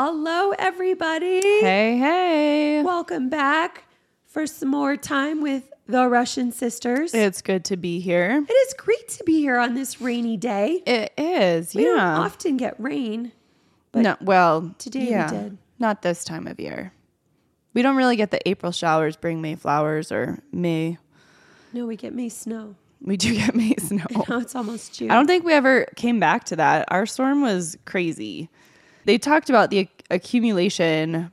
Hello, everybody. Hey, hey. Welcome back for some more time with the Russian Sisters. It's good to be here. it is great to be here on this rainy day. It is, We don't often get rain. no, well, today we did. Not this time of year. We don't really get the April showers bring May flowers or May. No, we get May snow. We do get May snow. Now it's almost June. I don't think we ever came back to that. Our storm was crazy. They talked about the ac- accumulation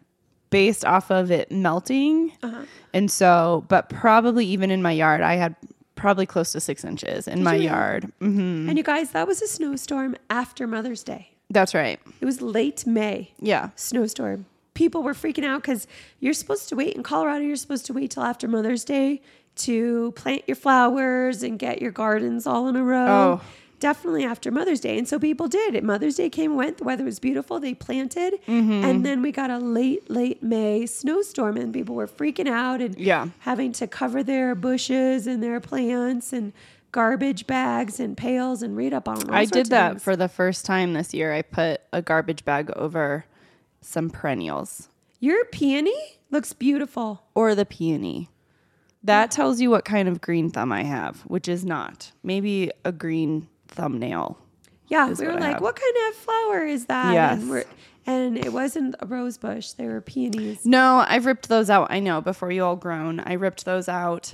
based off of it melting. Uh-huh. And so, but probably even in my yard, I had probably close to six inches in my you really? yard. hmm And you guys, that was a snowstorm after Mother's Day. That's right. It was late May. Yeah. Snowstorm. People were freaking out because you're supposed to wait in Colorado. You're supposed to wait till after Mother's Day to plant your flowers and get your gardens all in a row. Oh. Definitely after Mother's Day. And so people did. Mother's Day came and went. The weather was beautiful. They planted. Mm-hmm. And then we got a late, late May snowstorm and people were freaking out and Yeah. having to cover their bushes and their plants and garbage bags and pails and read up on all I did that for the first time this year. I put a garbage bag over some perennials Your peony looks beautiful. or the peony. That tells you what kind of green thumb I have, which is not. Maybe a green thumbnail. Yeah, we were what like, what kind of flower is that? Yes. And, we're, and it wasn't a rose bush; they were peonies. No, I've ripped those out. I know before you all grown, I ripped those out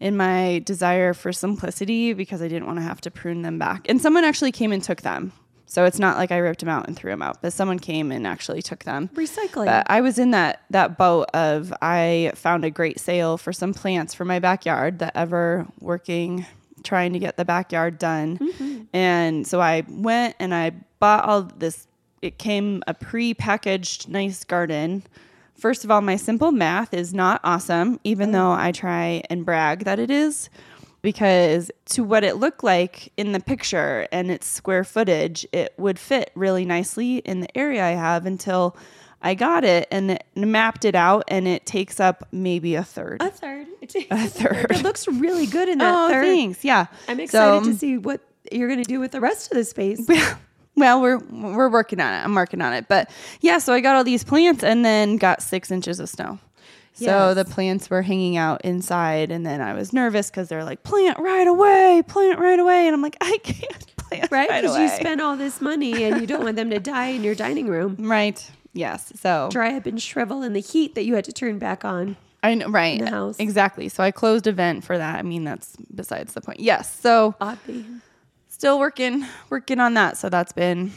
in my desire for simplicity because I didn't want to have to prune them back. And someone actually came and took them. So it's not like I ripped them out and threw them out, but someone came and actually took them. Recycling. But I was in that that boat of I found a great sale for some plants for my backyard. The ever working, trying to get the backyard done, mm-hmm. and so I went and I bought all this. It came a pre-packaged nice garden. First of all, my simple math is not awesome, even mm. though I try and brag that it is because to what it looked like in the picture and its square footage, it would fit really nicely in the area I have until I got it and it mapped it out and it takes up maybe a third. a third. It, A third. It looks really good in that oh, third. thanks. Yeah. I'm excited So, to see what you're going to do with the rest of the space. Well, we're we're working on it. I'm working on it. But yeah, so I got all these plants and then got six inches of snow. So Yes. the plants were hanging out inside, and then I was nervous because they're like, "Plant right away, plant right away," and I'm like, "I can't plant Right? Because away." you spent all this money and you don't want them to die in your dining room, right. Yes. So dry up and shrivel in the heat that you had to turn back on. I know, right. the house. Exactly. So I closed a vent for that. I mean, that's besides the point. Yes. So Oddly. still working, working on that. So that's been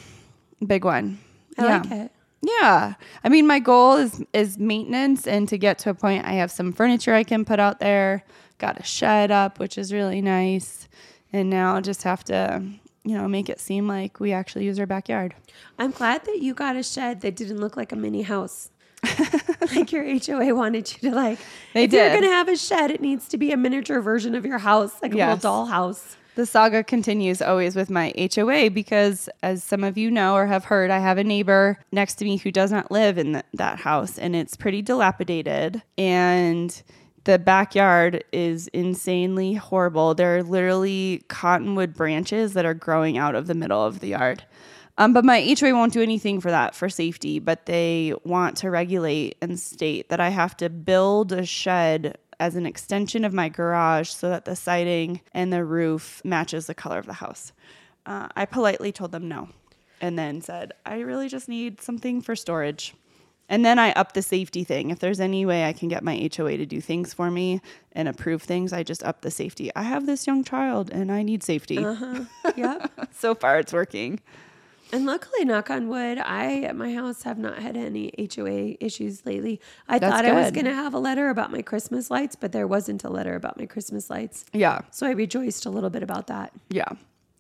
a big one. I yeah. like it. Yeah. I mean, my goal is is maintenance and to get to a point I have some furniture I can put out there. Got a shed up, which is really nice. And now I just have to, you know, make it seem like we actually use our backyard. I'm glad that you got a shed that didn't look like a mini house. like your HOA wanted you to like. They if you're gonna have a shed, it needs to be a miniature version of your house, like a Yes. little dollhouse. The saga continues always with my HOA because, as some of you know or have heard, I have a neighbor next to me who does not live in th- that house and it's pretty dilapidated. And the backyard is insanely horrible. There are literally cottonwood branches that are growing out of the middle of the yard. Um, but my HOA won't do anything for that for safety, but they want to regulate and state that I have to build a shed as an extension of my garage so that the siding and the roof matches the color of the house. Uh, I politely told them no. and then said, I really just need something for storage. And then I up the safety thing. If there's any way I can get my HOA to do things for me and approve things, I just up the safety. I have this young child and I need safety. Uh-huh. Yep. so far, it's working. And luckily, knock on wood, I at my house have not had any HOA issues lately. I That's thought I was going to have a letter about my Christmas lights, but there wasn't a letter about my Christmas lights. Yeah. So I rejoiced a little bit about that. Yeah.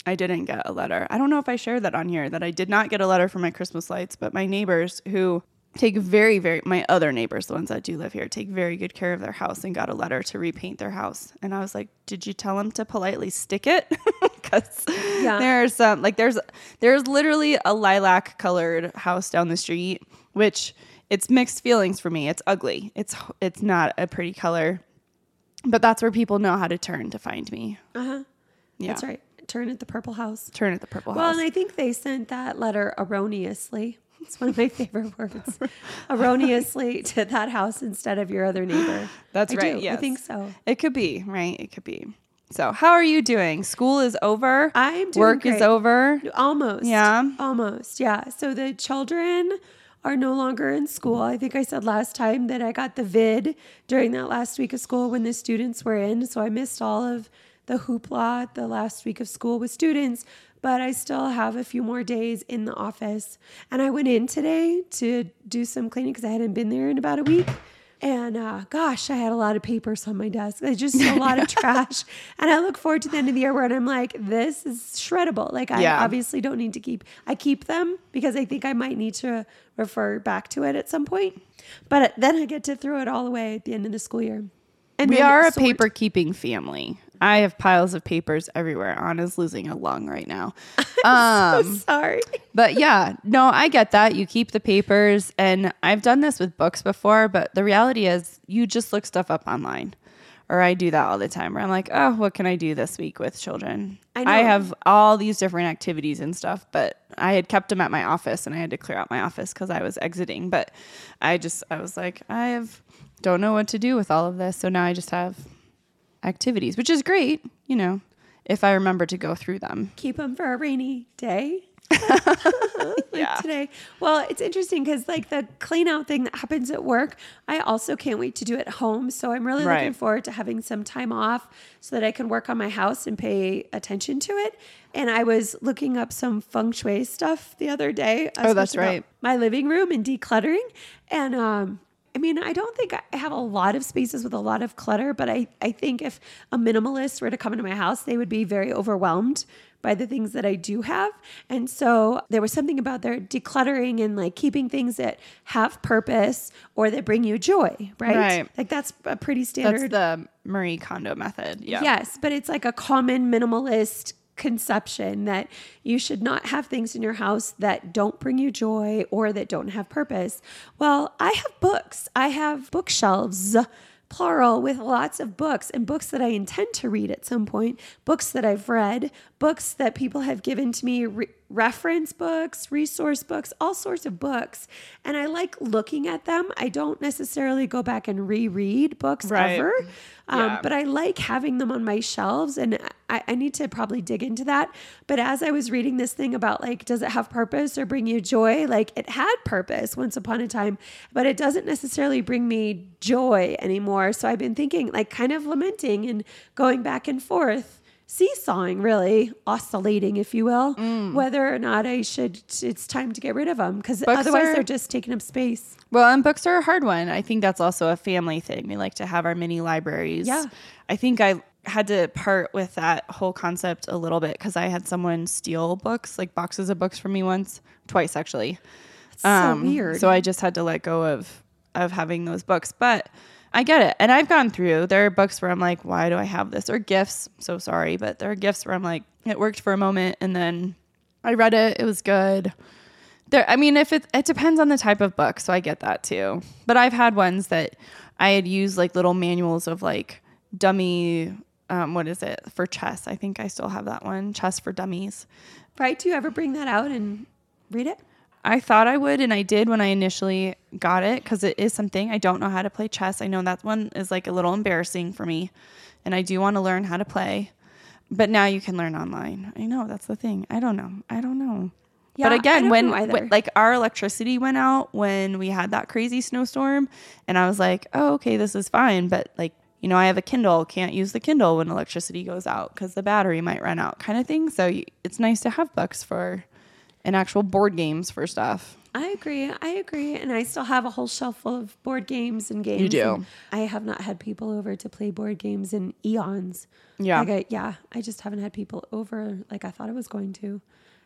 I didn't get a letter. I don't know if I shared that on here that I did not get a letter for my Christmas lights, but my neighbors who take very, very, my other neighbors, the ones that do live here, take very good care of their house and got a letter to repaint their house. And I was like, did you tell them to politely stick it? Because Yeah. there's some, like, there's, there's literally a lilac colored house down the street, which it's mixed feelings for me. It's ugly. It's, it's not a pretty color, but that's where people know how to turn to find me. Uh huh. Yeah. That's right. Turn at the purple house. Turn at the purple house. Well, and I think they sent that letter erroneously. It's one of my favorite words. erroneously to that house instead of your other neighbor. That's I right. do. Yes. I think so. It could be, right? It could be. So, how are you doing? School is over. I'm doing Work is over. Almost. Yeah. Almost. Yeah. So the children are no longer in school. I think I said last time that I got the vid during that last week of school when the students were in. So I missed all of the hoopla the last week of school with students, but I still have a few more days in the office. And I went in today to do some cleaning because I hadn't been there in about a week. And uh, gosh, I had a lot of papers on my desk. There's just a lot of trash. And I look forward to the end of the year where I'm like, this is shreddable. Like, I Yeah. obviously don't need to keep, I keep them because I think I might need to refer back to it at some point. But then I get to throw it all away at the end of the school year. And We are a sort. paper keeping family. I have piles of papers everywhere. Anna's losing a lung right now. Um, Sorry. but yeah, no, I get that. You keep the papers, and I've done this with books before, but the reality is you just look stuff up online. Or I do that all the time where I'm like, oh, what can I do this week with children? I know. I have all these different activities and stuff, but I had kept them at my office and I had to clear out my office because I was exiting. But I just, I was like, I have, don't know what to do with all of this. So now I just have activities, which is great, you know, if I remember to go through them. Keep them for a rainy day. like Yeah. today. Well, it's interesting because like the clean out thing that happens at work, I also can't wait to do at home. So I'm really looking forward to having some time off so that I can work on my house and pay attention to it. And I was looking up some feng shui stuff the other day. Oh, that's right. My living room and decluttering. And um I mean, I don't think I have a lot of spaces with a lot of clutter, but I, I think if a minimalist were to come into my house, they would be very overwhelmed by the things that I do have. And so there was something about their decluttering and like keeping things that have purpose or that bring you joy, right? Right. Like that's a pretty standard. That's the Marie Kondo method. Yeah. Yes, but it's like a common minimalist conception that you should not have things in your house that don't bring you joy or that don't have purpose. Well, I have books. I have bookshelves plural with lots of books and books that I intend to read at some point, books that I've read, books that people have given to me, re- reference books, resource books, all sorts of books. And I like looking at them. I don't necessarily go back and reread books Right. ever. Um, Yeah. But I like having them on my shelves, and I, I need to probably dig into that. But as I was reading this thing about like, does it have purpose or bring you joy? Like, it had purpose once upon a time, but it doesn't necessarily bring me joy anymore. So I've been thinking, like, kind of lamenting and going back and forth. Seesawing, really oscillating, if you will, whether or not I should. It's time to get rid of them because otherwise are- they're just taking up space. Well, and books are a hard one. I think that's also a family thing. We like to have our mini libraries. Yeah. I think I had to part with that whole concept a little bit because I had someone steal books, like boxes of books from me once, twice actually. It's so weird. Um, So I just had to let go of of having those books. But I get it. And I've gone through. There are books where I'm like, why do I have this? Or gifts. So sorry, but there are gifts where I'm like, it worked for a moment and then I read it, it was good. There I mean, if it it depends on the type of book, so I get that too. But I've had ones that I had used like little manuals of like dummy um, what is it for chess? I think I still have that one, chess for dummies. right? Do you ever bring that out and read it? I thought I would, and I did when I initially got it because it is something I don't know how to play chess. I know that one is like a little embarrassing for me, and I do want to learn how to play. But now you can learn online. I know that's the thing. I don't know. I don't know. Yeah, but again, when, when like our electricity went out when we had that crazy snowstorm, and I was like, oh, okay, this is fine. But like, you know, I have a Kindle, can't use the Kindle when electricity goes out because the battery might run out, kind of thing. So it's nice to have books for and actual board games for stuff. I agree. I agree. And I still have a whole shelf full of board games and games. You do. I have not had people over to play board games in eons. Yeah. Like I, yeah. I just haven't had people over like I thought I was going to.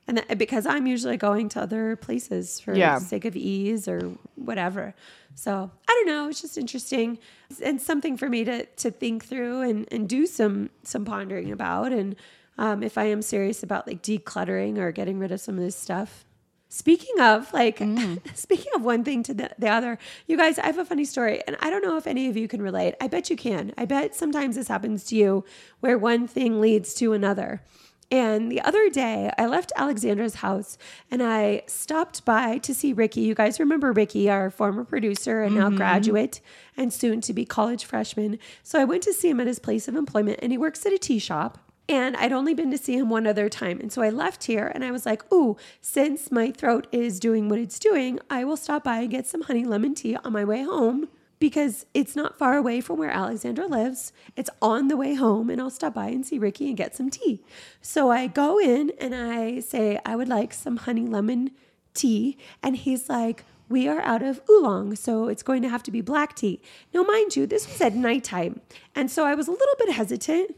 And that, because I'm usually going to other places for Yeah. sake of ease or whatever. So I don't know. It's just interesting and something for me to to think through and, and do some some pondering about. And um, if I am serious about like decluttering or getting rid of some of this stuff, Speaking of like, speaking of one thing to the, the other, you guys, I have a funny story, and I don't know if any of you can relate. I bet you can. I bet sometimes this happens to you where one thing leads to another. And the other day, I left Alexandra's house and I stopped by to see Ricky. You guys remember Ricky, our former producer and now graduate and soon to be college freshman. So I went to see him at his place of employment, and he works at a tea shop. And I'd only been to see him one other time. And so I left here and I was like, ooh, since my throat is doing what it's doing, I will stop by and get some honey lemon tea on my way home because it's not far away from where Alexandra lives. It's on the way home and I'll stop by and see Ricky and get some tea. So I go in and I say, I would like some honey lemon tea. And he's like, we are out of oolong, so it's going to have to be black tea. Now, mind you, this was at nighttime. And so I was a little bit hesitant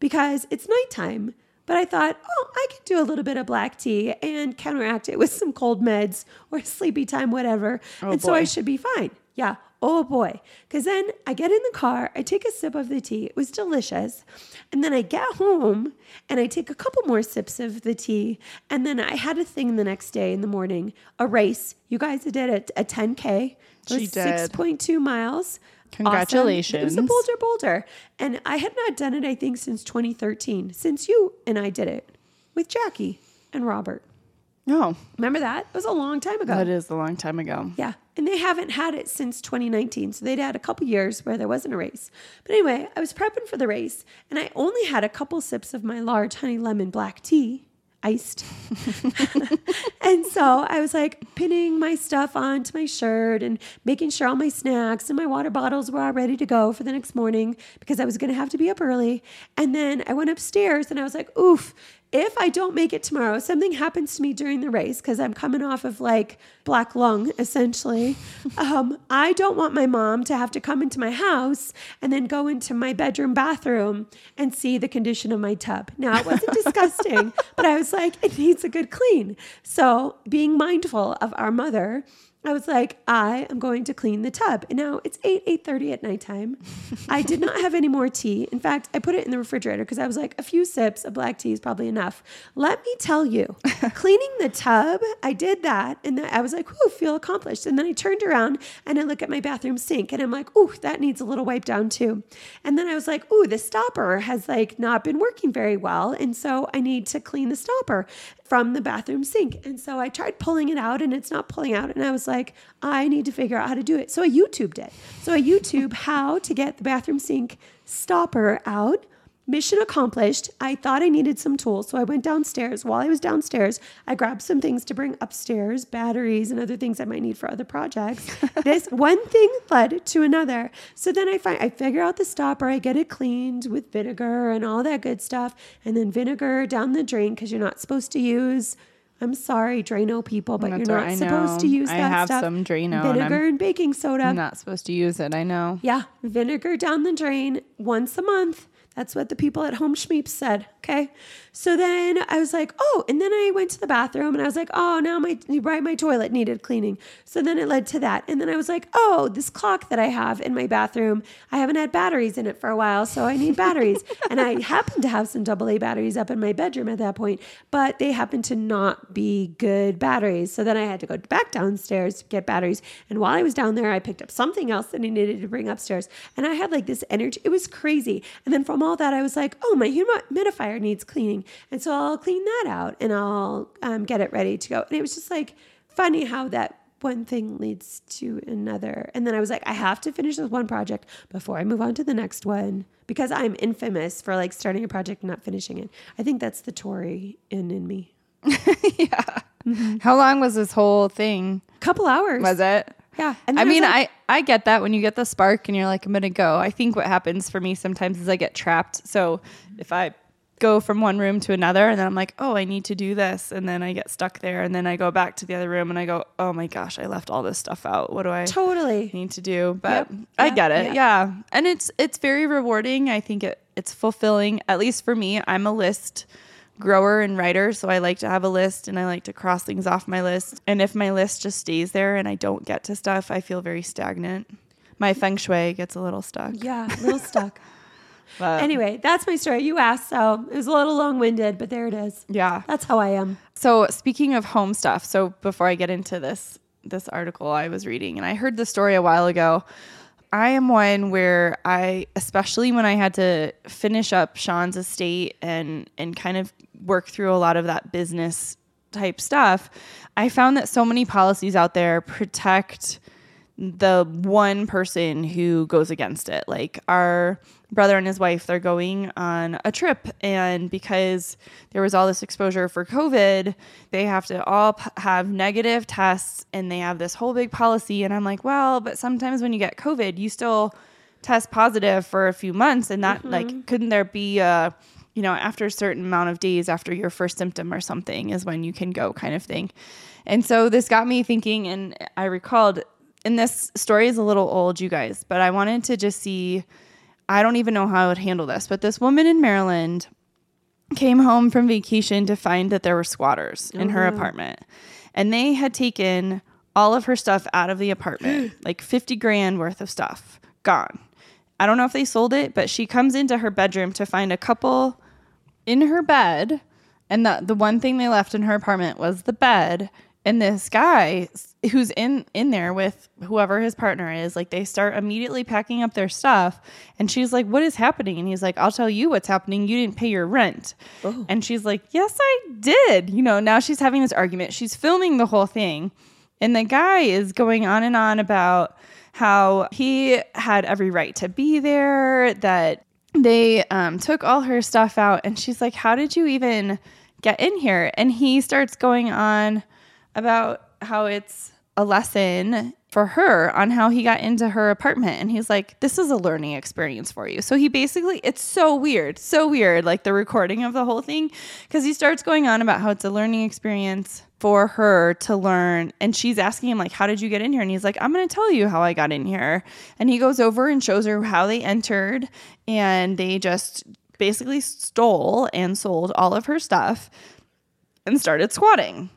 because it's nighttime. But I thought, oh, I could do a little bit of black tea and counteract it with some cold meds or sleepy time, whatever. Oh, and so I should be fine. Yeah. Oh boy. Because then I get in the car, I take a sip of the tea. It was delicious. And then I get home and I take a couple more sips of the tea. And then I had a thing the next day in the morning a race. You guys did it a 10K. It was did. 6.2 miles. Awesome. It was a Bolder Boulder. And I had not done it, I think, since 2013, since you and I did it with Jackie and Robert. No, Remember that? It was a long time ago. that is a long time ago. Yeah. And they haven't had it since 2019. So they'd had a couple years where there wasn't a race. But anyway, I was prepping for the race and I only had a couple sips of my large honey lemon black tea, iced. and so I was like pinning my stuff onto my shirt and making sure all my snacks and my water bottles were all ready to go for the next morning because I was going to have to be up early. And then I went upstairs and I was like, oof, if I don't make it tomorrow, something happens to me during the race because I'm coming off of like black lung essentially. um, I don't want my mom to have to come into my house and then go into my bedroom bathroom and see the condition of my tub. Now, it wasn't disgusting, but I was like, it needs a good clean. So, being mindful of our mother, I was like, I am going to clean the tub. And now it's 8, 8.30 at nighttime. I did not have any more tea. In fact, I put it in the refrigerator because I was like, a few sips of black tea is probably enough. Let me tell you, cleaning the tub, I did that. And then I was like, whew, feel accomplished. And then I turned around and I look at my bathroom sink and I'm like, ooh, that needs a little wipe down too. And then I was like, ooh, the stopper has like not been working very well. And so I need to clean the stopper from the bathroom sink. And so I tried pulling it out and it's not pulling out. And I was like, I need to figure out how to do it. So I YouTubed it. So I YouTube how to get the bathroom sink stopper out. Mission accomplished. I thought I needed some tools. So I went downstairs. While I was downstairs, I grabbed some things to bring upstairs, batteries and other things I might need for other projects. this one thing led to another. So then I find I figure out the stopper, I get it cleaned with vinegar and all that good stuff, and then vinegar down the drain because you're not supposed to use I'm sorry, Drano people, but That's you're not supposed to use I that have stuff. some Drano and vinegar I'm- and baking soda. I'm not supposed to use it. I know. Yeah, vinegar down the drain once a month. That's what the people at Home Schmeeps said. Okay. So then I was like, oh, and then I went to the bathroom and I was like, oh, now my right my toilet needed cleaning. So then it led to that. And then I was like, oh, this clock that I have in my bathroom, I haven't had batteries in it for a while, so I need batteries. and I happened to have some AA batteries up in my bedroom at that point, but they happened to not be good batteries. So then I had to go back downstairs to get batteries. And while I was down there, I picked up something else that I needed to bring upstairs. And I had like this energy. It was crazy. And then from all that, I was like, oh, my humidifier needs cleaning. And so I'll clean that out and I'll um, get it ready to go. And it was just like funny how that one thing leads to another. And then I was like, I have to finish this one project before I move on to the next one because I'm infamous for like starting a project and not finishing it. I think that's the Tory in in me. yeah. How long was this whole thing? Couple hours. Was it? Yeah. I mean, was like- I I get that when you get the spark and you're like, I'm gonna go. I think what happens for me sometimes is I get trapped. So if I go from one room to another and then I'm like, oh, I need to do this, and then I get stuck there, and then I go back to the other room and I go, oh my gosh, I left all this stuff out. What do I totally. need to do? But Yep. I Yep. get it. Yeah. Yeah. and it's it's very rewarding. I think it it's fulfilling. At least for me, I'm a list grower and writer, so I like to have a list and I like to cross things off my list. And if my list just stays there and I don't get to stuff, I feel very stagnant. My feng shui gets a little stuck. Yeah, a little stuck. But Anyway, that's my story. You asked, so it was a little long winded, but there it is. yeah. That's how I am. So speaking of home stuff, so before I get into this this article I was reading, and I heard the story a while ago. I am one where I, especially when I had to finish up Sean's estate and and kind of work through a lot of that business type stuff, I found that so many policies out there protect the one person who goes against it. Like our brother and his wife, they're going on a trip, and because there was all this exposure for COVID, they have to all p- have negative tests, and they have this whole big policy. And I'm like, well, but sometimes when you get COVID, you still test positive for a few months, and that like mm-hmm. couldn't there be a you know, after a certain amount of days after your first symptom or something is when you can go, kind of thing. And so this got me thinking, and I recalled, and this story is a little old, you guys, but I wanted to just see. I don't even know how I would handle this, but this woman in Maryland came home from vacation to find that there were squatters in her oh. apartment. And they had taken all of her stuff out of the apartment, like 50 grand worth of stuff, gone. I don't know if they sold it, but she comes into her bedroom to find a couple in her bed. And the, the one thing they left in her apartment was the bed. And this guy who's in in there with whoever his partner is, like they start immediately packing up their stuff. And she's like, "What is happening?" And he's like, "I'll tell you what's happening. You didn't pay your rent." And she's like, "Yes, I did." You know, now she's having this argument. She's filming the whole thing, and the guy is going on and on about how he had every right to be there. That they um, took all her stuff out, and she's like, "How did you even get in here?" And he starts going on about how it's a lesson for her on how he got into her apartment. And he's like this is a learning experience for you. So he basically it's so weird so weird like the recording of the whole thing because he starts going on about how it's a learning experience for her to learn. And she's asking him like how did you get in here? And he's like i'm going to tell you how i got in here. And he goes over and shows her how they entered and they just basically stole and sold all of her stuff and started squatting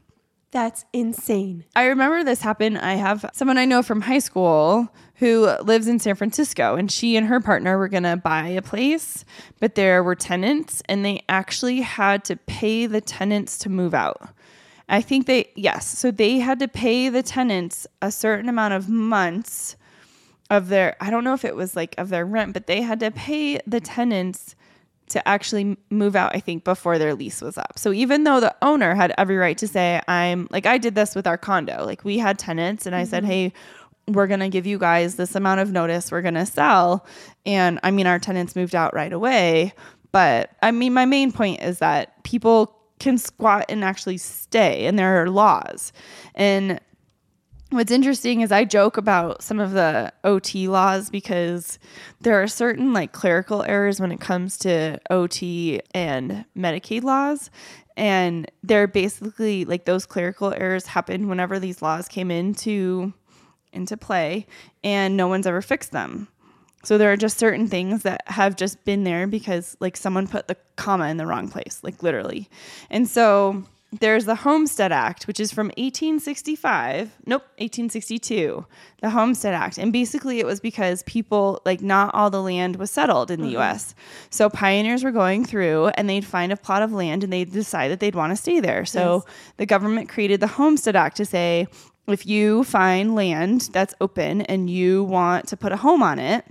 That's insane. I remember this happened. I have someone I know from high school who lives in San Francisco, and she and her partner were going to buy a place, but there were tenants, and they actually had to pay the tenants to move out. I think they, yes, so they had to pay the tenants a certain amount of months of their, I don't know if it was like of their rent, but they had to pay the tenants to actually move out, I think, before their lease was up. So even though the owner had every right to say, I'm like, I did this with our condo, like we had tenants and I said, mm-hmm. hey, we're going to give you guys this amount of notice, we're going to sell. And I mean, our tenants moved out right away. But I mean, my main point is that people can squat and actually stay, and there are laws. And What's interesting is I joke about some of the OT laws because there are certain like clerical errors when it comes to OT and Medicaid laws. And they're basically like those clerical errors happened whenever these laws came into into play and no one's ever fixed them. So there are just certain things that have just been there because like someone put the comma in the wrong place, like literally. And so there's the Homestead Act, which is from 1865. Nope, 1862. The Homestead Act. And basically it was because people, like, not all the land was settled in the mm-hmm. US. So pioneers were going through and they'd find a plot of land and they'd decide that they'd want to stay there. So the government created the Homestead Act to say if you find land that's open and you want to put a home on it,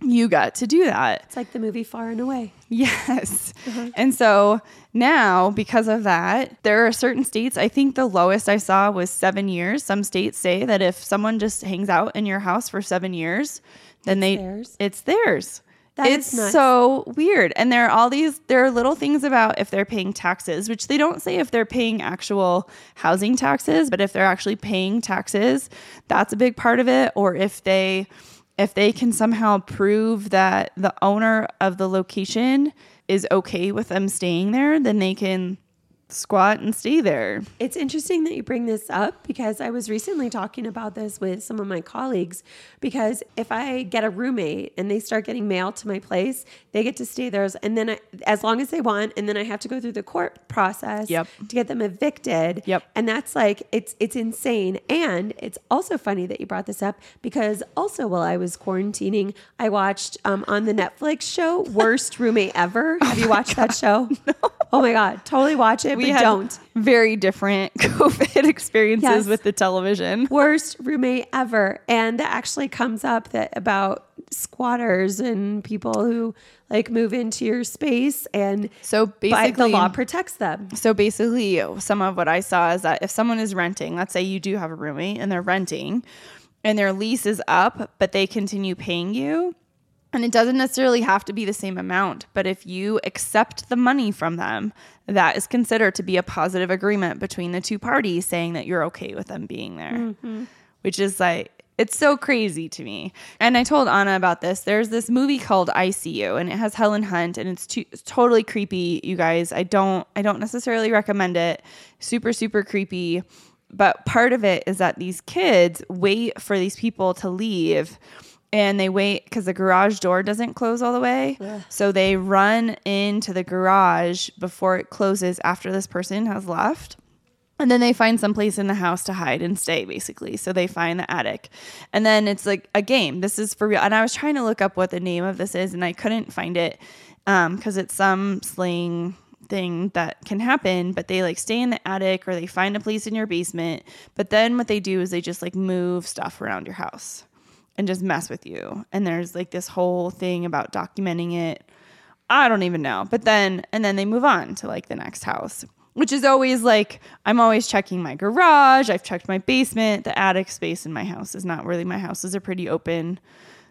you got to do that. It's like the movie Far and Away. Yes. Uh-huh. And so now, because of that, there are certain states, I think the lowest I saw was seven years. Some states say that if someone just hangs out in your house for seven years, then they theirs. it's theirs. That it's so weird. And there are all these there are little things about if they're paying taxes, which they don't say if they're paying actual housing taxes, but if they're actually paying taxes, that's a big part of it. Or if they if they can somehow prove that the owner of the location is okay with them staying there, then they can squat and stay there. It's interesting that you bring this up because I was recently talking about this with some of my colleagues. Because if I get a roommate and they start getting mail to my place, they get to stay there, and then I, as long as they want, and then I have to go through the court process Yep. to get them evicted. Yep. and that's like it's it's insane. And it's also funny that you brought this up because also while I was quarantining, I watched um, on the Netflix show "Worst Roommate Ever." Have you watched that show? No. Oh my god, totally watch it, We but don't. very different COVID experiences Yes. with the television. worst roommate ever. And that actually comes up that about squatters and people who like move into your space and So but the law protects them. So basically, some of what I saw is that if someone is renting, let's say you do have a roommate and they're renting and their lease is up, but they continue paying you, and it doesn't necessarily have to be the same amount, but if you accept the money from them, that is considered to be a positive agreement between the two parties saying that you're okay with them being there, mm-hmm. which is like, it's so crazy to me. And I told Anna about this. There's this movie called I See You and it has Helen Hunt and it's, too, it's totally creepy, you guys. I don't I don't necessarily recommend it. Super super creepy. But part of it is that these kids wait for these people to leave and they wait because the garage door doesn't close all the way. So they run into the garage before it closes after this person has left. And then they find some place in the house to hide and stay, basically. So they find the attic. And then it's like a game. This is for real. And I was trying to look up what the name of this is, and I couldn't find it um, because it's some slang thing that can happen. But they like stay in the attic or they find a place in your basement. But then what they do is they just like move stuff around your house and just mess with you. And there's like this whole thing about documenting it. I don't even know. But then, and then they move on to like the next house, which is always like, I'm always checking my garage. I've checked my basement. The attic space in my house is not really, my house is a pretty open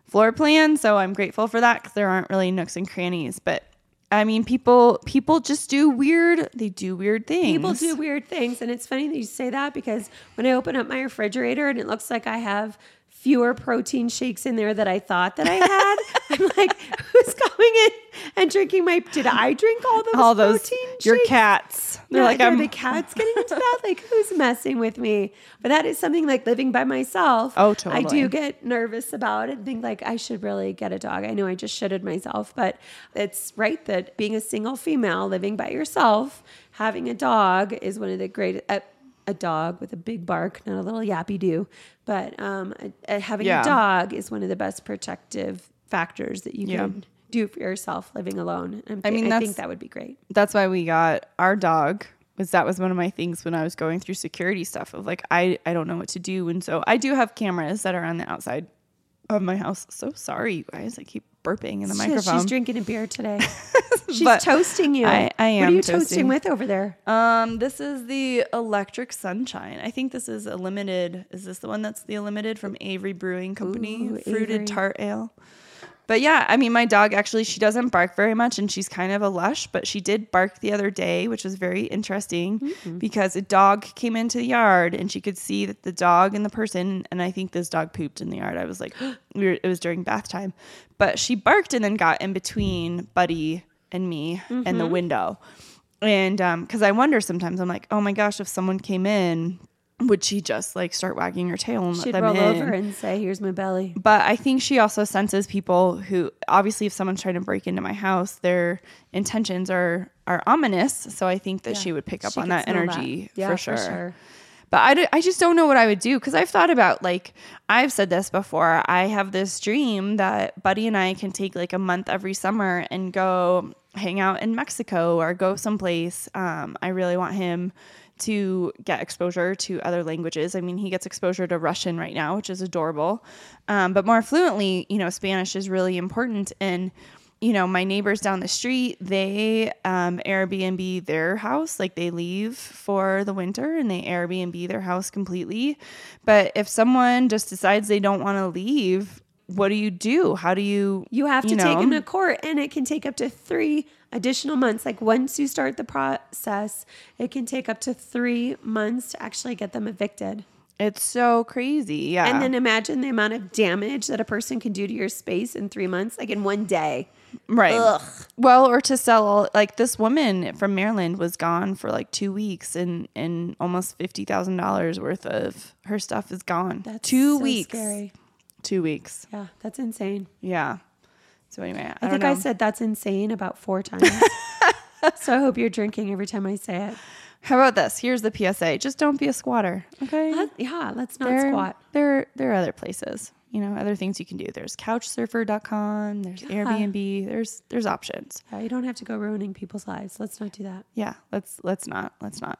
floor plan. So I'm grateful for that because there aren't really nooks and crannies. But I mean, people, people just do weird, they do weird things. People do weird things. And it's funny that you say that because when I open up my refrigerator and it looks like I have fewer protein shakes in there that I thought that I had, I'm like, who's coming in and drinking my, did I drink all those all those, protein your shakes? cats. They're Yeah, like, are I'm, um, the cats getting into that? Like, who's messing with me? But that is something like living by myself. Oh, totally. I do get nervous about it and think like I should really get a dog. I know I just shitted myself, but it's right that being a single female living by yourself, having a dog is one of the great. Uh, A, dog with a big bark, not a little yappy do, but um, a, a- having Yeah. a dog is one of the best protective factors that you Yeah. can do for yourself living alone. I'm I mean, I think that would be great. that's why we got our dog was that was one of my things when I was going through security stuff of like I I don't know what to do and so I do have cameras that are on the outside of my house. So sorry you guys. I keep burping in the She- microphone. She's drinking a beer today. She's toasting you. I- I What are you toasting. toasting with over there? Um, this is the Electric Sunshine. I think this is a limited. Is this the one that's the limited from Avery Brewing Company? Ooh, Fruited Avery. tart ale. But yeah, I mean, my dog actually, she doesn't bark very much and she's kind of a lush, but she did bark the other day, which was very interesting because a dog came into the yard and she could see that the dog and the person, and I think this dog pooped in the yard. I was like, we were, it was during bath time, but she barked and then got in between Buddy and me and the window. And um, because I wonder sometimes, I'm like, oh my gosh, if someone came in, would she just like start wagging her tail and She'd them roll in? over and say, "Here's my belly." But I think she also senses people who obviously if someone's trying to break into my house, their intentions are are ominous. So I think that she would pick up She on that smell that. energy Yeah, for, for sure. sure. But I, d- I just don't know what I would do because I've thought about like I've said this before. I have this dream that Buddy and I can take like a month every summer and go hang out in Mexico or go someplace. Um, I really want him to get exposure to other languages. I mean, he gets exposure to Russian right now, which is adorable. Um, but more fluently, you know, Spanish is really important. And, you know, my neighbors down the street, they um, Airbnb their house. Like they leave for the winter and they Airbnb their house completely. But if someone just decides they don't want to leave, what do you do? How do you You have to you take them to court, and it can take up to three additional months. Like once you start the process, it can take up to three months to actually get them evicted. It's so crazy. Yeah. And then imagine the amount of damage that a person can do to your space in three months, like in one day. right. Ugh. Well, or to sell all like this woman from Maryland was gone for like two weeks and and almost fifty thousand dollars worth of her stuff is gone. That's two so weeks. Scary. Two weeks. Yeah, that's insane. Yeah. So anyway, I, I, don't think know. I said that's insane about four times. so I hope you're drinking every time I say it. How about this? Here's the PSA: just don't be a squatter. Okay. Let- yeah, let's not there, squat. There, there are other places. You know, other things you can do. There's Couchsurfer.com. There's Airbnb. There's there's options. Yeah, you don't have to go ruining people's lives. Let's not do that. Yeah. Let's let's not let's not.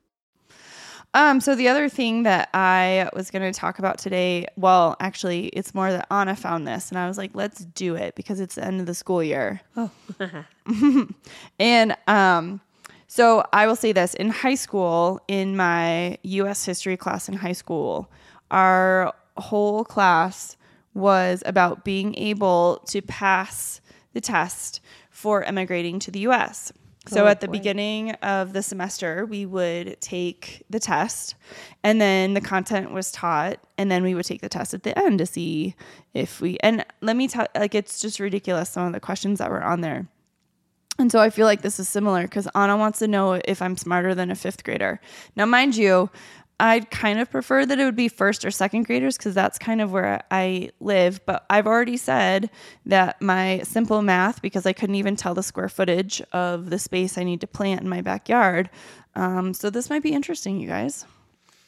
Um, so the other thing that I was going to talk about today, well, actually, it's more that Anna found this, and I was like, let's do it because it's the end of the school year. Oh. and um, so I will say this in high school, in my U.S. history class in high school, our whole class was about being able to pass the test for immigrating to the U.S. So Oh, at the beginning of the semester, we would take the test, and then the content was taught, and then we would take the test at the end to see if we. And let me tell, like, it's just ridiculous some of the questions that were on there. And so I feel like this is similar because Anna wants to know if I'm smarter than a fifth grader. Now, mind you, I'd kind of prefer that it would be first or second graders because that's kind of where I live. But I've already said that my simple math, because I couldn't even tell the square footage of the space I need to plant in my backyard. Um, so this might be interesting, you guys.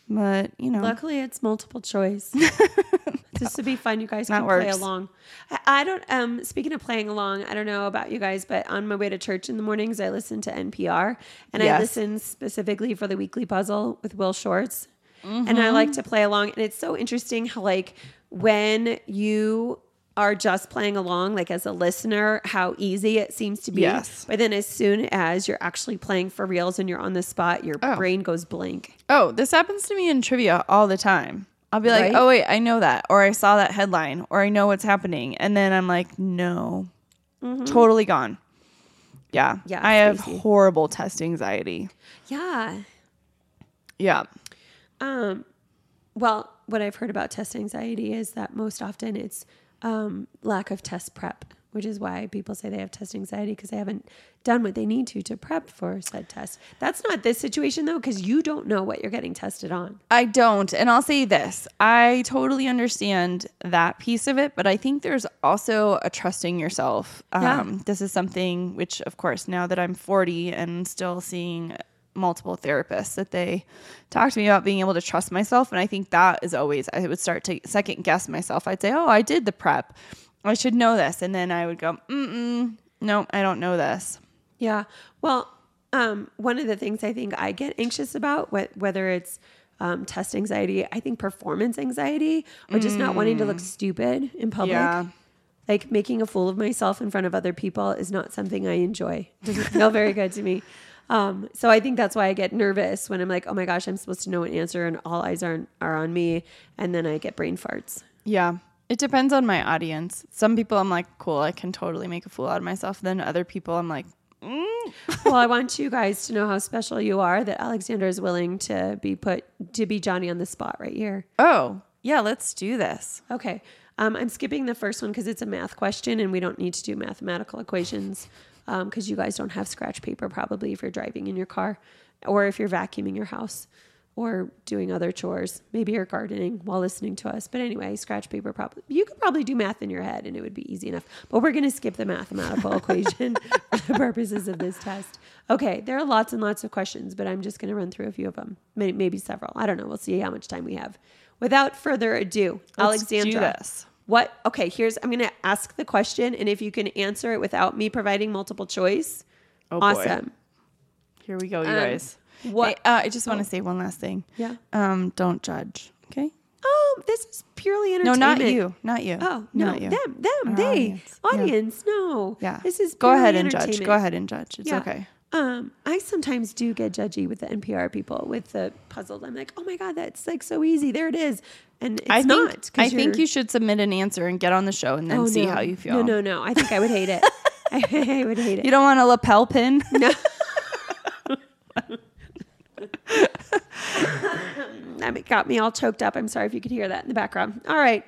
But, you know, Luckily, it's multiple choice. This would be fun. You guys That can play along. I, I don't. Um, speaking of playing along, I don't know about you guys, but on my way to church in the mornings, I listen to NPR, and I listen specifically for the weekly puzzle with Will Shortz, and I Mm-hmm. like to play along. And it's so interesting how, like, when you are just playing along, like as a listener, how easy it seems to be. Yes. But then as soon as you're actually playing for reals and you're on the spot, your Oh. brain goes blank. Oh, this happens to me in trivia all the time. I'll be like, Right? oh, wait, I know that. Or I saw that headline. Or I know what's happening. And then I'm like, no, totally gone. Yeah. Mm-hmm. Yeah, I have crazy. horrible test anxiety. Yeah. Yeah. Um, well, what I've heard about test anxiety is that most often it's um, lack of test prep, which is why people say they have test anxiety because they haven't done what they need to to prep for said test. That's not this situation though, because you don't know what you're getting tested on. I don't. And I'll say this I totally understand that piece of it, but I think there's also a trusting yourself. Yeah. Um, this is something which, of course, now that I'm 40 and still seeing multiple therapists, that they talk to me about being able to trust myself. And I think that is always, I would start to second guess myself. I'd say, oh, I did the prep. I should know this. And then I would go, mm-mm, no, I don't know this. Yeah. Well, um, one of the things I think I get anxious about, wh- whether it's um, test anxiety, I think performance anxiety, or just not wanting to look stupid in public. Yeah. Like making a fool of myself in front of other people is not something I enjoy. It doesn't feel very good to me. Um, so I think that's why I get nervous when I'm like, oh my gosh, I'm supposed to know an answer and all eyes are, are on me. And then I get brain farts. Yeah. It depends on my audience. Some people I'm like, cool, I can totally make a fool out of myself. Then other people I'm like, well, I want you guys to know how special you are that Alexander is willing to be put to be Johnny on the spot right here. oh, yeah, let's do this. Okay. Um, I'm skipping the first one because it's a math question and we don't need to do mathematical equations because you guys don't have scratch paper probably if you're driving in your car or if you're vacuuming your house or doing other chores. Maybe you're gardening while listening to us. But anyway, scratch paper probably you could probably do math in your head and it would be easy enough. But we're going to skip the mathematical equation for the purposes of this test. Okay, there are lots and lots of questions, but I'm just going to run through a few of them. Maybe, maybe several. I don't know. We'll see how much time we have. Without further ado, Let's do Alexandra, this. What? Okay, here's I'm gonna ask the question, and if you can answer it without me providing multiple choice, Oh, boy. awesome. Here we go, you Um, guys. What- Hey, uh, I just want to say one last thing. Yeah. Um, don't judge. Okay. Oh, this is purely entertainment. No, not you. Not you. Oh no, not you. them, them, Our they, audience. Yeah. No, Yeah. This is go ahead and judge. Go ahead and judge. It's Yeah. okay. Um, I sometimes do get judgy with the NPR people with the puzzles. I'm like, oh my god, that's like so easy. There it is, and it's I think not. I think you should submit an answer and get on the show and then Oh, see no. how you feel. No, no, no. I think I would hate it. I, I would hate it. You don't want a lapel pin? No. that got me all choked up. I'm sorry if you could hear that in the background. All right.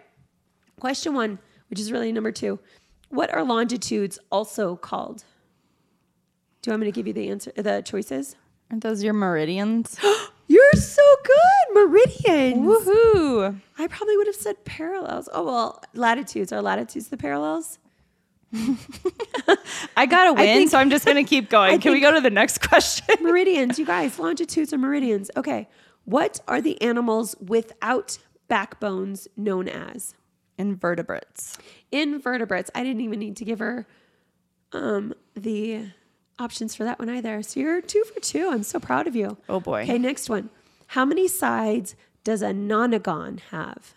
Question one, which is really number two. What are longitudes also called? Do you want me to give you the answer, the choices? Aren't those your meridians? You're so good, meridians. Woohoo! I probably would have said parallels. Oh well, latitudes are latitudes the parallels. I gotta win, think- so I'm just gonna keep going. Can we go to the next question? meridians, you guys, longitudes are meridians. Okay. What are the animals without backbones known as? Invertebrates. Invertebrates. I didn't even need to give her um, the options for that one either. So you're two for two. I'm so proud of you. Oh boy. Okay, next one. How many sides does a nonagon have?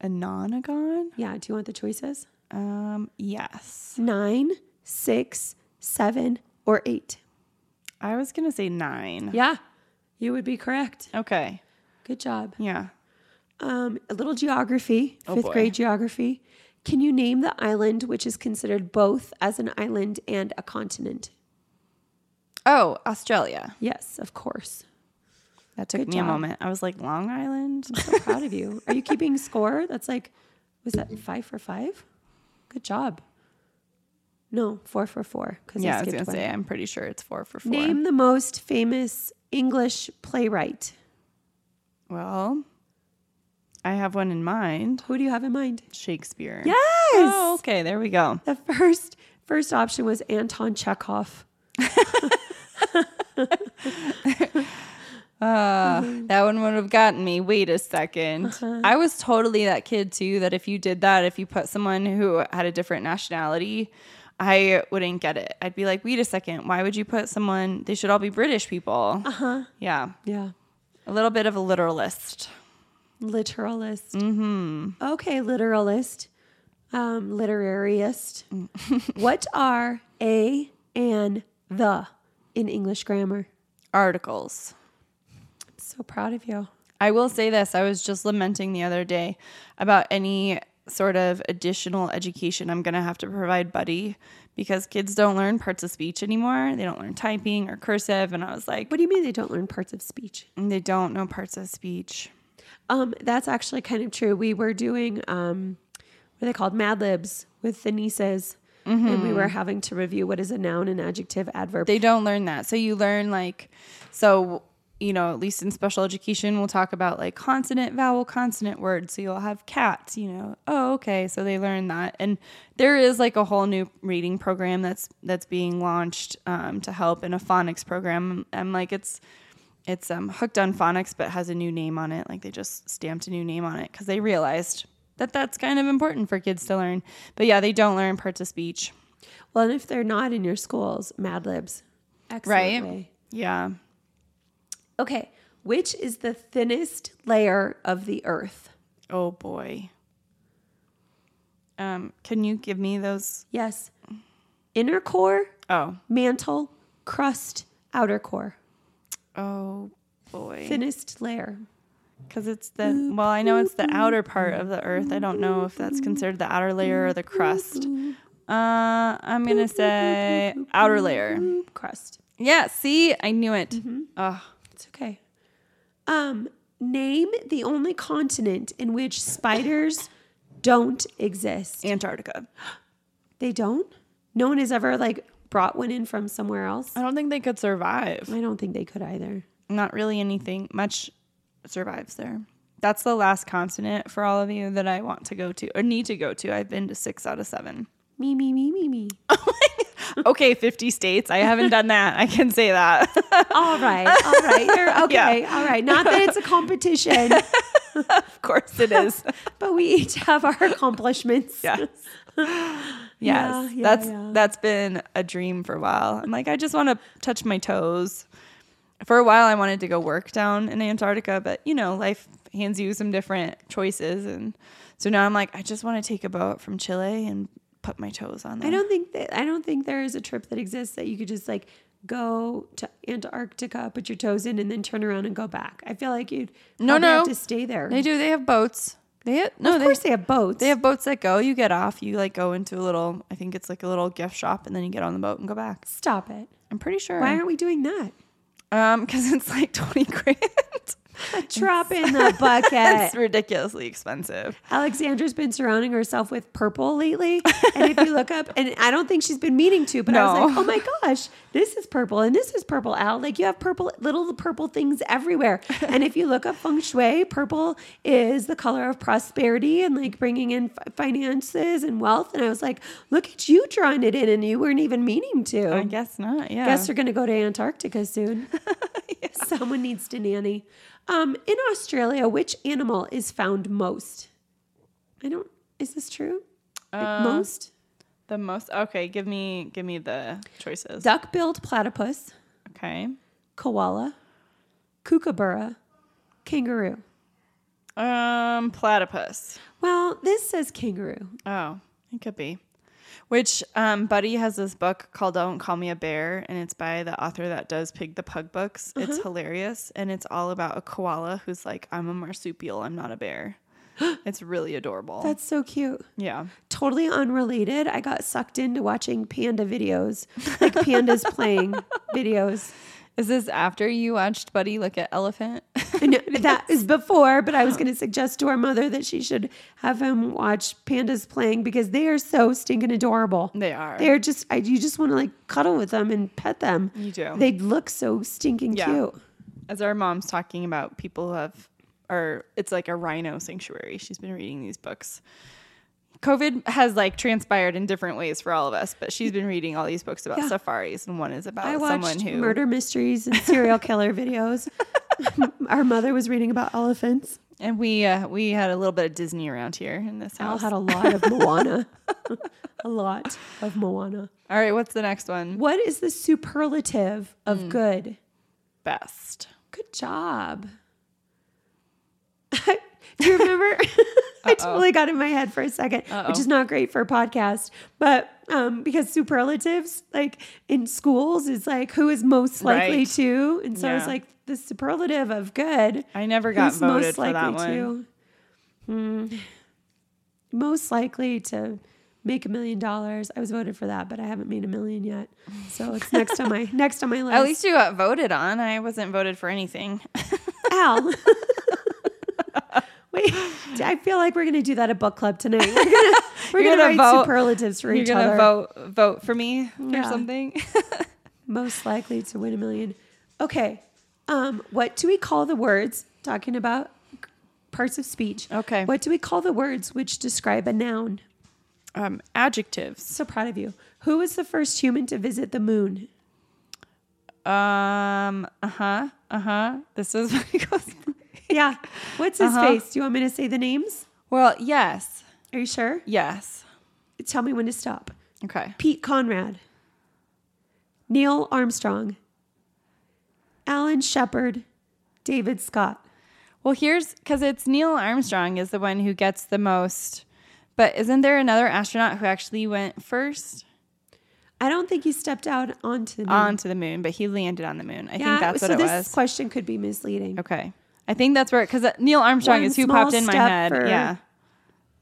A nonagon? Yeah, do you want the choices? Um, yes. Nine, six, seven, or eight? I was gonna say nine. Yeah, you would be correct. Okay. Good job. Yeah. Um, a little geography, Oh, fifth boy. grade geography. Can you name the island which is considered both as an island and a continent? Oh, Australia. Yes, of course. That took Good me a moment. I was like, Long Island? I'm So proud of you. Are you keeping score? That's like, was that five for five? Good job. No, four for four. Because yeah, I I was gonna one. say I'm pretty sure it's four for four. Name the most famous English playwright. Well, I have one in mind. Who do you have in mind? Shakespeare. Yes. Oh, okay. There we go. The first first option was Anton Chekhov. That one would have gotten me. Wait a 2nd Uh-huh. I was totally that kid too. That if you did that, if you put someone who had a different nationality, I wouldn't get it. I'd be like, wait a second. Why would you put someone? They should all be British people. Uh Uh-huh. Yeah. Yeah. A little bit of a literalist. Literalist. Mm-hmm. Okay, literalist. Um, literariist. what are a and the in English grammar? Articles. So proud of you. I will say this. I was just lamenting the other day about any sort of additional education I'm going to have to provide Buddy because kids don't learn parts of speech anymore. They don't learn typing or cursive. And I was like, What do you mean they don't learn parts of speech? they don't know parts of speech. Um, that's actually kind of true. We were doing um, what are they called? Mad Libs with the nieces, and we were having to review what is a noun, an adjective, adverb. They don't learn that. So you learn like, so, you know, at least in special education, we'll talk about like consonant, vowel, consonant words. So you'll have cats, you know, oh, okay. So they learn that. And there is like a whole new reading program that's, that's being launched um, to help in a phonics program. I'm like, it's, it's um, hooked on phonics, but has a new name on it. Like they just stamped a new name on it because they realized that that's kind of important for kids to learn. But yeah, they don't learn parts of speech. well, and if they're not in your schools, Mad Libs. Excellent Right. way. Yeah. Okay. Which is the thinnest layer of the earth? Oh boy. Um, can you give me those? Yes. Inner core, Oh, mantle, crust, outer core. oh boy. Thinnest layer. Because it's the well, I know it's the outer part of the Earth. I don't know if that's considered the outer layer or the crust. Uh, I'm gonna say outer layer. Crust. Yeah. See, I knew it. Oh, It's okay. Um, name the only continent in which spiders don't exist. Antarctica. They don't? No one has ever like brought one in from somewhere else. I don't think they could survive. I don't think they could either. Not really anything much survives there. That's the last continent for all of you that I want to go to or need to go to. I've been to six out of seven. Me, me, me, me, me. okay, 50 states. I haven't done that. I can say that. all right. All right. You're okay. All right. Not that it's a competition. of course it is. but we each have our accomplishments. yes. Yeah, Yes. yeah, that's yeah. that's been a dream for a while. I'm like, I just want to touch my toes. For a while I wanted to go work down in Antarctica, but you know, life hands you some different choices and so now I'm like, I just want to take a boat from Chile and put my toes on there. I don't think that I don't think there is a trip that exists that you could just like go to Antarctica, put your toes in, and then turn around and go back. I feel like you'd No, no. have to stay there. They do. They have boats. They have, no, of they, course they have boats. they have boats that go. You get off. You like go into a little. I think it's like a little gift shop, and then you get on the boat and go back. Stop it. I'm pretty sure. Why aren't we doing that? Um, because it's like twenty grand. A drop in the bucket. it's ridiculously expensive. Alexandra's been surrounding herself with purple lately. And if you look up, and I don't think she's been meaning to, but I was like, oh my gosh, this is purple and this is purple, Al. Like you have purple, little purple things everywhere. and if you look up feng shui, purple is the color of prosperity and like bringing in fi- finances and wealth. And I was like, look at you drawing it in, and you weren't even meaning to. I guess not. Yeah. Guess we're going to go to Antarctica soon. Someone needs to nanny. Um, in Australia, which animal is found most? I don't. Is this true? Like most the most. Okay, give me give me the choices. duck-billed platypus, Okay. koala, kookaburra, kangaroo. Um, platypus. Well, this says kangaroo. Oh, it could be. Which um, Buddy has this book called "Don't Call Me a Bear," and it's by the author that does Pig the Pug books. It's hilarious, and it's all about a koala who's like, "I'm a marsupial. I'm not a bear." it's really adorable. That's so cute. yeah. Totally unrelated. I got sucked into watching panda videos, like pandas playing videos. Is this after you watched Buddy look at elephant? No, that is before, but I was going to suggest to our mother that she should have him watch pandas playing because they are so stinking adorable. They are. They're just, I, you just want to like cuddle with them and pet them. You do. They look so stinking Yeah. cute. As our mom's talking about people who have, or it's like a rhino sanctuary. She's been reading these books. COVID has like transpired in different ways for all of us, but she's been reading all these books about Yeah. safaris, and one is about I someone who murder mysteries and serial killer videos. our mother was reading about elephants. And we uh, we had a little bit of Disney around here in this house. Al had a lot of Moana. a lot of Moana. All right, what's the next one? What is the superlative of Hmm. good? Best. Good job. Do you remember? I totally got in my head for a 2nd which is not great for a podcast. But um, because superlatives, like in schools, is like who is most likely Right. to. And so I was Yeah. like, the superlative of good. I never got who's voted for that one. to? Hmm. most likely to make a million dollars. I was voted for that, but I haven't made a million yet. So it's next on my next on my list. At least you got voted on. I wasn't voted for anything. Al. Wait, I feel like we're gonna do that at book club tonight. We're gonna we're gonna, gonna write vote- superlatives for You're each gonna other. vote vote for me Yeah. or something. Most likely to win a million. Okay. Um, what do we call the words talking about parts of speech? Okay. What do we call the words which describe a noun? um, adjectives. So proud of you. Who was the first human to visit the moon? Um. Uh huh. Uh huh. This is what he goes. Yeah. What's his Uh-huh. face? Do you want me to say the names? Well, yes, Are you sure? yes. Tell me when to stop. Okay. Pete Conrad, Neil Armstrong, Alan Shepard, David Scott. Well, here's because it's Neil Armstrong is the one who gets the most. But isn't there another astronaut who actually went first I don't think he stepped out onto the moon. onto the moon, but he landed on the moon? I yeah, think that's so what it was. So this question could be misleading. Okay. I think that's where, because uh, Neil Armstrong One is who popped in my head. yeah.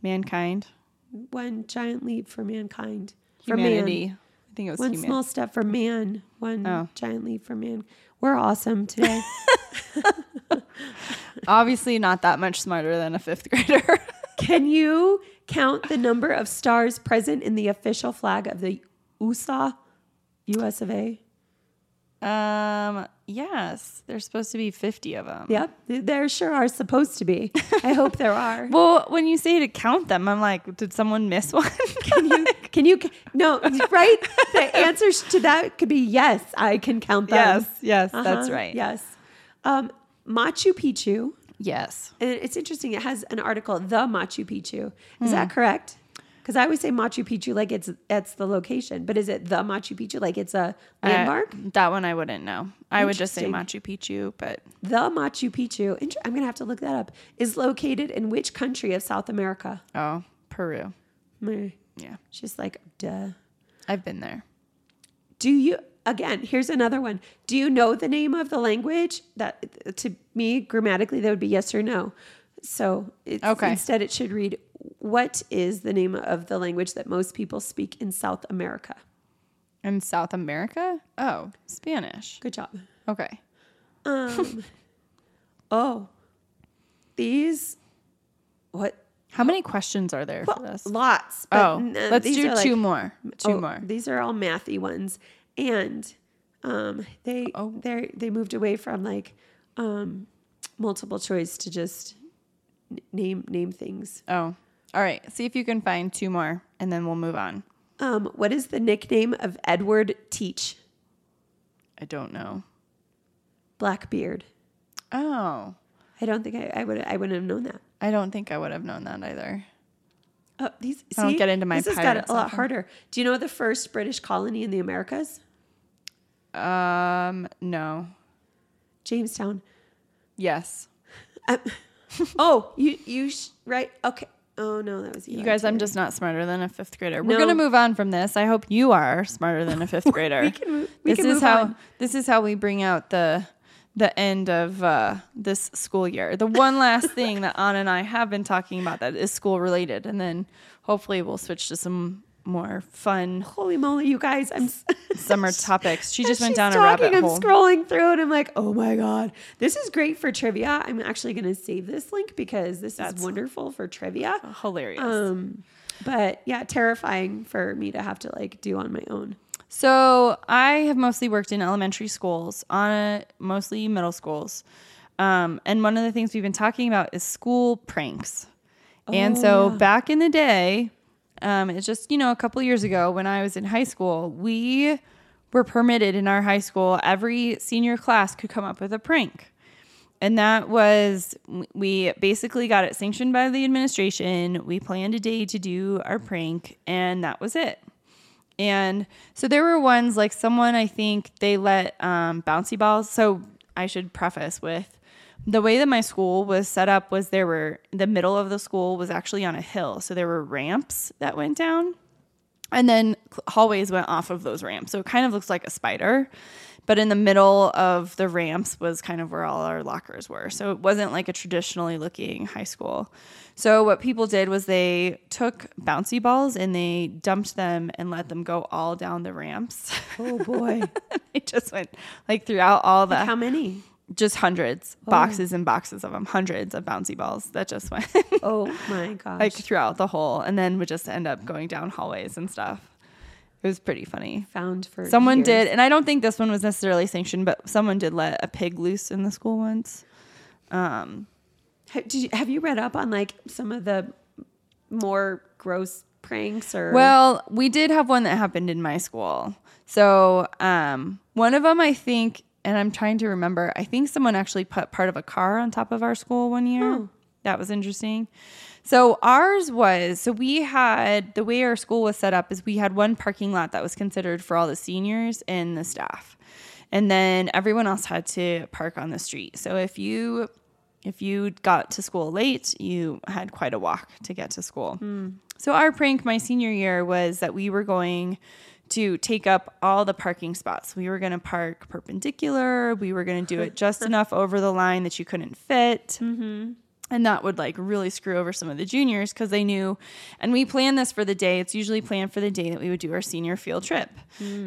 Mankind. One giant leap for mankind. For Humanity. man. I think it was One human. small step for man. One Oh. giant leap for man. We're awesome today. Obviously, not that much smarter than a fifth grader. Can you count the number of stars present in the official flag of the USA, US of A? Um, yes. There's supposed to be 50 of them. Yep, there sure are supposed to be. I hope there are. Well, when you say to count them, I'm like, did someone miss one? Can you? Can you? No, right. The answer to that could be yes. I can count them. yes, yes, that's Uh-huh, right. Yes. Um, Machu Picchu Yes. And it's interesting. It has an article, the Machu Picchu. Is that Hmm. correct? Because I always say Machu Picchu like it's it's the location, but is it the Machu Picchu like it's a landmark? Uh, that one I wouldn't know. I would just say Machu Picchu, but the Machu Picchu. I'm gonna have to look that up. Is located in which country of South America? oh, Peru. Yeah. she's like duh. I've been there. Do you again? Here's another one. Do you know the name of the language? That to me grammatically that would be yes or no. So it's, Okay. instead it should read, "What is the name of the language that most people speak in South America?" In South America? Oh, Spanish. Good job. Okay. Um. oh, these what? How many questions are there for this? Lots. but Oh, n- let's do two like- more. Two oh, more. These are all mathy ones, and um, they Oh. they they moved away from like um, multiple choice to just name name things. Oh. All right. See if you can find two more and then we'll move on. Um, what is the nickname of Edward Teach I don't know. Blackbeard? Oh. I don't think I, I would I wouldn't have known that. I don't think I would have known that either. Oh, these I don't get into my This has got a lot stuff. harder. Do you know the first British colony in the Americas? Um, no. Jamestown. Yes. Oh, you you sh- right? Okay. Oh no, that was You You guys, I'm just not smarter than a fifth grader. We're No. gonna move on from this. I hope you are smarter than a fifth grader. We can move- we this can is move how on. this is how we bring out the the end of uh, this school year. The one last thing that Anna and I have been talking about that is school related, and then hopefully we'll switch to some more fun Holy moly, you guys! I'm summer topics. She just went down a talking, rabbit I'm hole. scrolling through it. I'm like, oh my god, this is great for trivia. I'm actually going to save this link because this is wonderful for trivia. Hilarious. Um, but yeah, terrifying for me to have to like do on my own. So I have mostly worked in elementary schools, on a, mostly middle schools. Um, and one of the things we've been talking about is school pranks. and so back in the day, um, it's just, you know, a couple years ago when I was in high school, we were permitted in our high school, every senior class could come up with a prank. And that was, we basically got it sanctioned by the administration. We planned a day to do our prank, and that was it. And so there were ones like someone, I think they let um, bouncy balls. So I should preface with the way that my school was set up was there were, the middle of the school was actually on a hill. So there were ramps that went down and then hallways went off of those ramps. So it kind of looks like a spider. But in the middle of the ramps was kind of where all our lockers were. So it wasn't like a traditionally looking high school. So what people did was they took bouncy balls and they dumped them and let them go all down the ramps. Oh boy, it just went like throughout all the how many? Just hundreds, boxes and boxes of them, hundreds of bouncy balls that just went Oh my gosh! like throughout the whole and then would just end up going down hallways and stuff. It was pretty funny. found for Someone years. did, and I don't think this one was necessarily sanctioned, but someone did let a pig loose in the school once. Um, you, have you read up on like some of the more gross pranks or? well, we did have one that happened in my school. So um, one of them, I think, and I'm trying to remember, I think someone actually put part of a car on top of our school one year. That was interesting. So ours was so we had the way our school was set up is we had one parking lot that was considered for all the seniors and the staff. And then everyone else had to park on the street. So if you if you got to school late, you had quite a walk to get to school. Hmm. So our prank my senior year was that we were going to take up all the parking spots. We were going to park perpendicular. We were going to do it just enough over the line that you couldn't fit. And that would like really screw over some of the juniors because they knew. And we planned this for the day. It's usually planned for the day that we would do our senior field trip.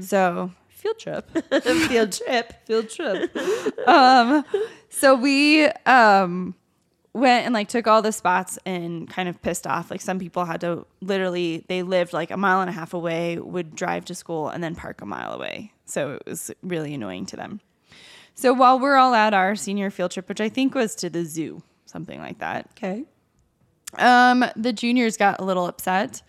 So field trip, field trip. field trip. um, so we um went and like took all the spots and kind of pissed off. Like some people had to literally they lived like a mile and a half away, would drive to school and then park a mile away. So it was really annoying to them. So while we're all at our senior field trip, which I think was to the zoo, something like that, Okay. um, the juniors got a little upset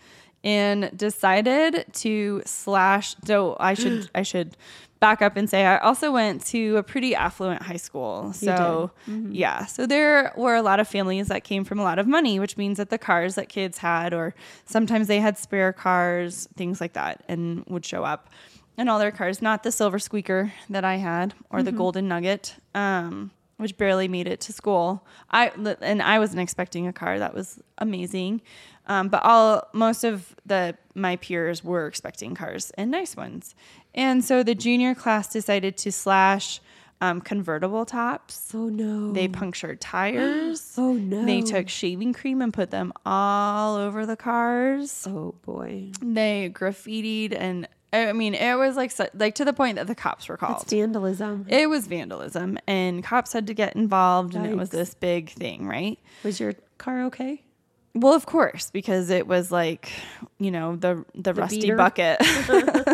and decided to slash. So I should I should back up and say I also went to a pretty affluent high school. So, yeah. So there were a lot of families that came from a lot of money, which means that the cars that kids had, or sometimes they had spare cars, things like that, and would show up in all their cars. Not the silver squeaker that I had or the golden nugget. Um, which barely made it to school. I and I wasn't expecting a car. That was amazing. Um, but all most of the my peers were expecting cars and nice ones. And so the junior class decided to slash um, convertible tops. Oh no. They punctured tires. Oh, no. They took shaving cream and put them all over the cars. Oh boy. They graffitied and I mean it was like like to the point that the cops were called. It's vandalism. It was vandalism, and cops had to get involved, and it was this big thing, right? Was your car okay? Well, of course, because it was like, you know, the the, rusty beater? bucket.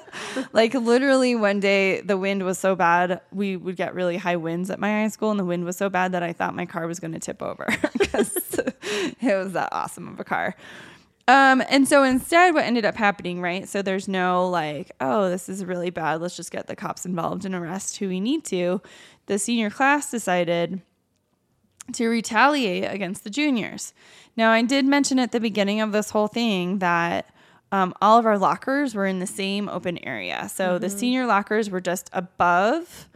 like literally one day the wind was so bad, we would get really high winds at my high school and the wind was so bad that I thought my car was going to tip over because it was that awesome of a car. Um, and so instead, what ended up happening, right? So there's no like, oh, this is really bad. Let's just get the cops involved and arrest who we need to. The senior class decided to retaliate against the juniors. Now, I did mention at the beginning of this whole thing that um, all of our lockers were in the same open area. So the senior lockers were just above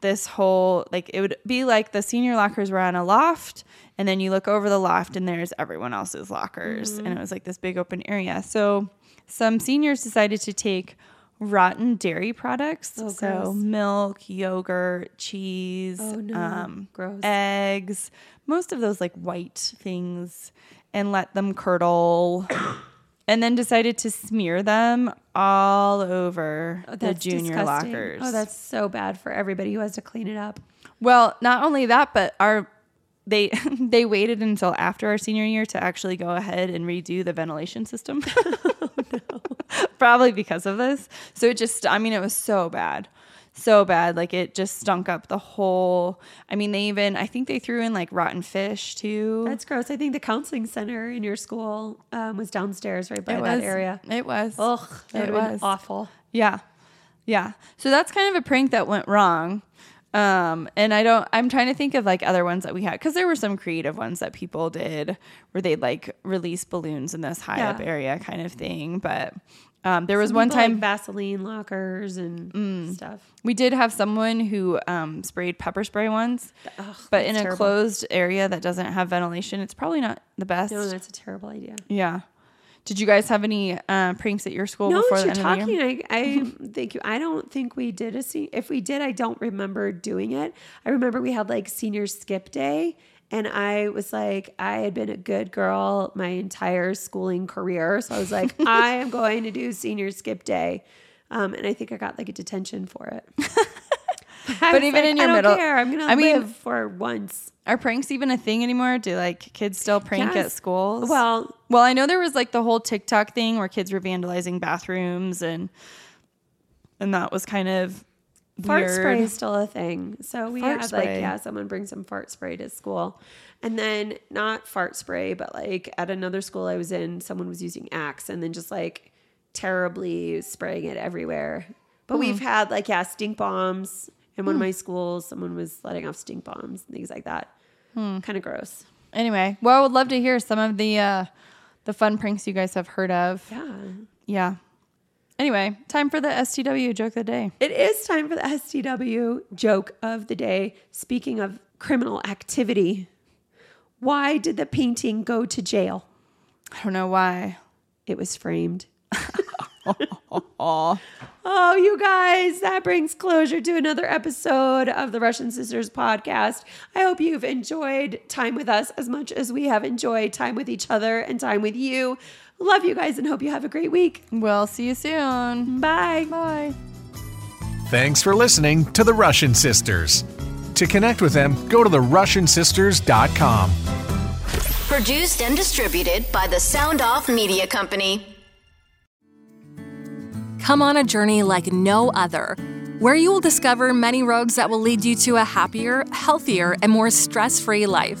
this whole, like, it would be like the senior lockers were on a loft, and then you look over the loft, and there's everyone else's lockers. And it was like this big open area. So some seniors decided to take rotten dairy products. so gross. milk, yogurt, cheese, Oh, no. um, eggs, most of those like white things, and let them curdle. and then decided to smear them all over oh, the Oh, That's junior disgusting. lockers. Oh, that's so bad for everybody who has to clean it up. well, not only that, but our they they waited until after our senior year to actually go ahead and redo the ventilation system. Oh, Probably because of this. So it just I mean it was so bad. So bad. Like it just stunk up the whole I mean they even I think they threw in like rotten fish too. That's gross. I think the counseling center in your school um, was downstairs right by it that was area. It was. Ugh, that It was. awful. Yeah. Yeah. So that's kind of a prank that went wrong. Um, and I don't, I'm trying to think of like other ones that we had because there were some creative ones that people did where they'd like release balloons in this high up area kind of thing. But um, there was one people like time Vaseline lockers and stuff. we did have someone who um, sprayed pepper spray once, but in that's a terrible. closed area that doesn't have ventilation, it's probably not the best. No, that's a terrible idea. yeah. Did you guys have any uh, pranks at your school No, before you're end of the year? talking, I, I think you. I don't think we did a. Se- if we did, I don't remember doing it. I remember we had like senior skip day, and I was like, I had been a good girl my entire schooling career, so I was like, I am going to do senior skip day, um, and I think I got like a detention for it. But even like, in your I don't middle- care. I'm gonna I mean- for once. Are pranks even a thing anymore? Do like kids still prank at Yes. schools? Well, well, I know there was like the whole TikTok thing where kids were vandalizing bathrooms and and that was kind of fart weird. spray is still a thing. So we Fart had like yeah, someone bring some fart spray to school. And then not fart spray, but like at another school I was in, someone was using Axe and then just like terribly spraying it everywhere. But Hmm. we've had like yeah, stink bombs in one of my schools. Someone was letting off stink bombs and things like that. Hmm. Kind of gross. Anyway, well, I would love to hear some of the uh the fun pranks you guys have heard of. Yeah. Yeah. Anyway, time for the STW joke of the day. It is time for the STW joke of the day. Speaking of criminal activity, why did the painting go to jail? I don't know why. It was framed. Oh, you guys, that brings closure to another episode of the Russian Sisters podcast. I hope you've enjoyed time with us as much as we have enjoyed time with each other and time with you. Love you guys and hope you have a great week. We'll see you soon. Bye. Bye. Thanks for listening to the Russian Sisters. To connect with them, go to therussiansisters.com. Produced and distributed by the Sound Off Media Company. Come on a journey like no other, where you will discover many roads that will lead you to a happier, healthier, and more stress free life.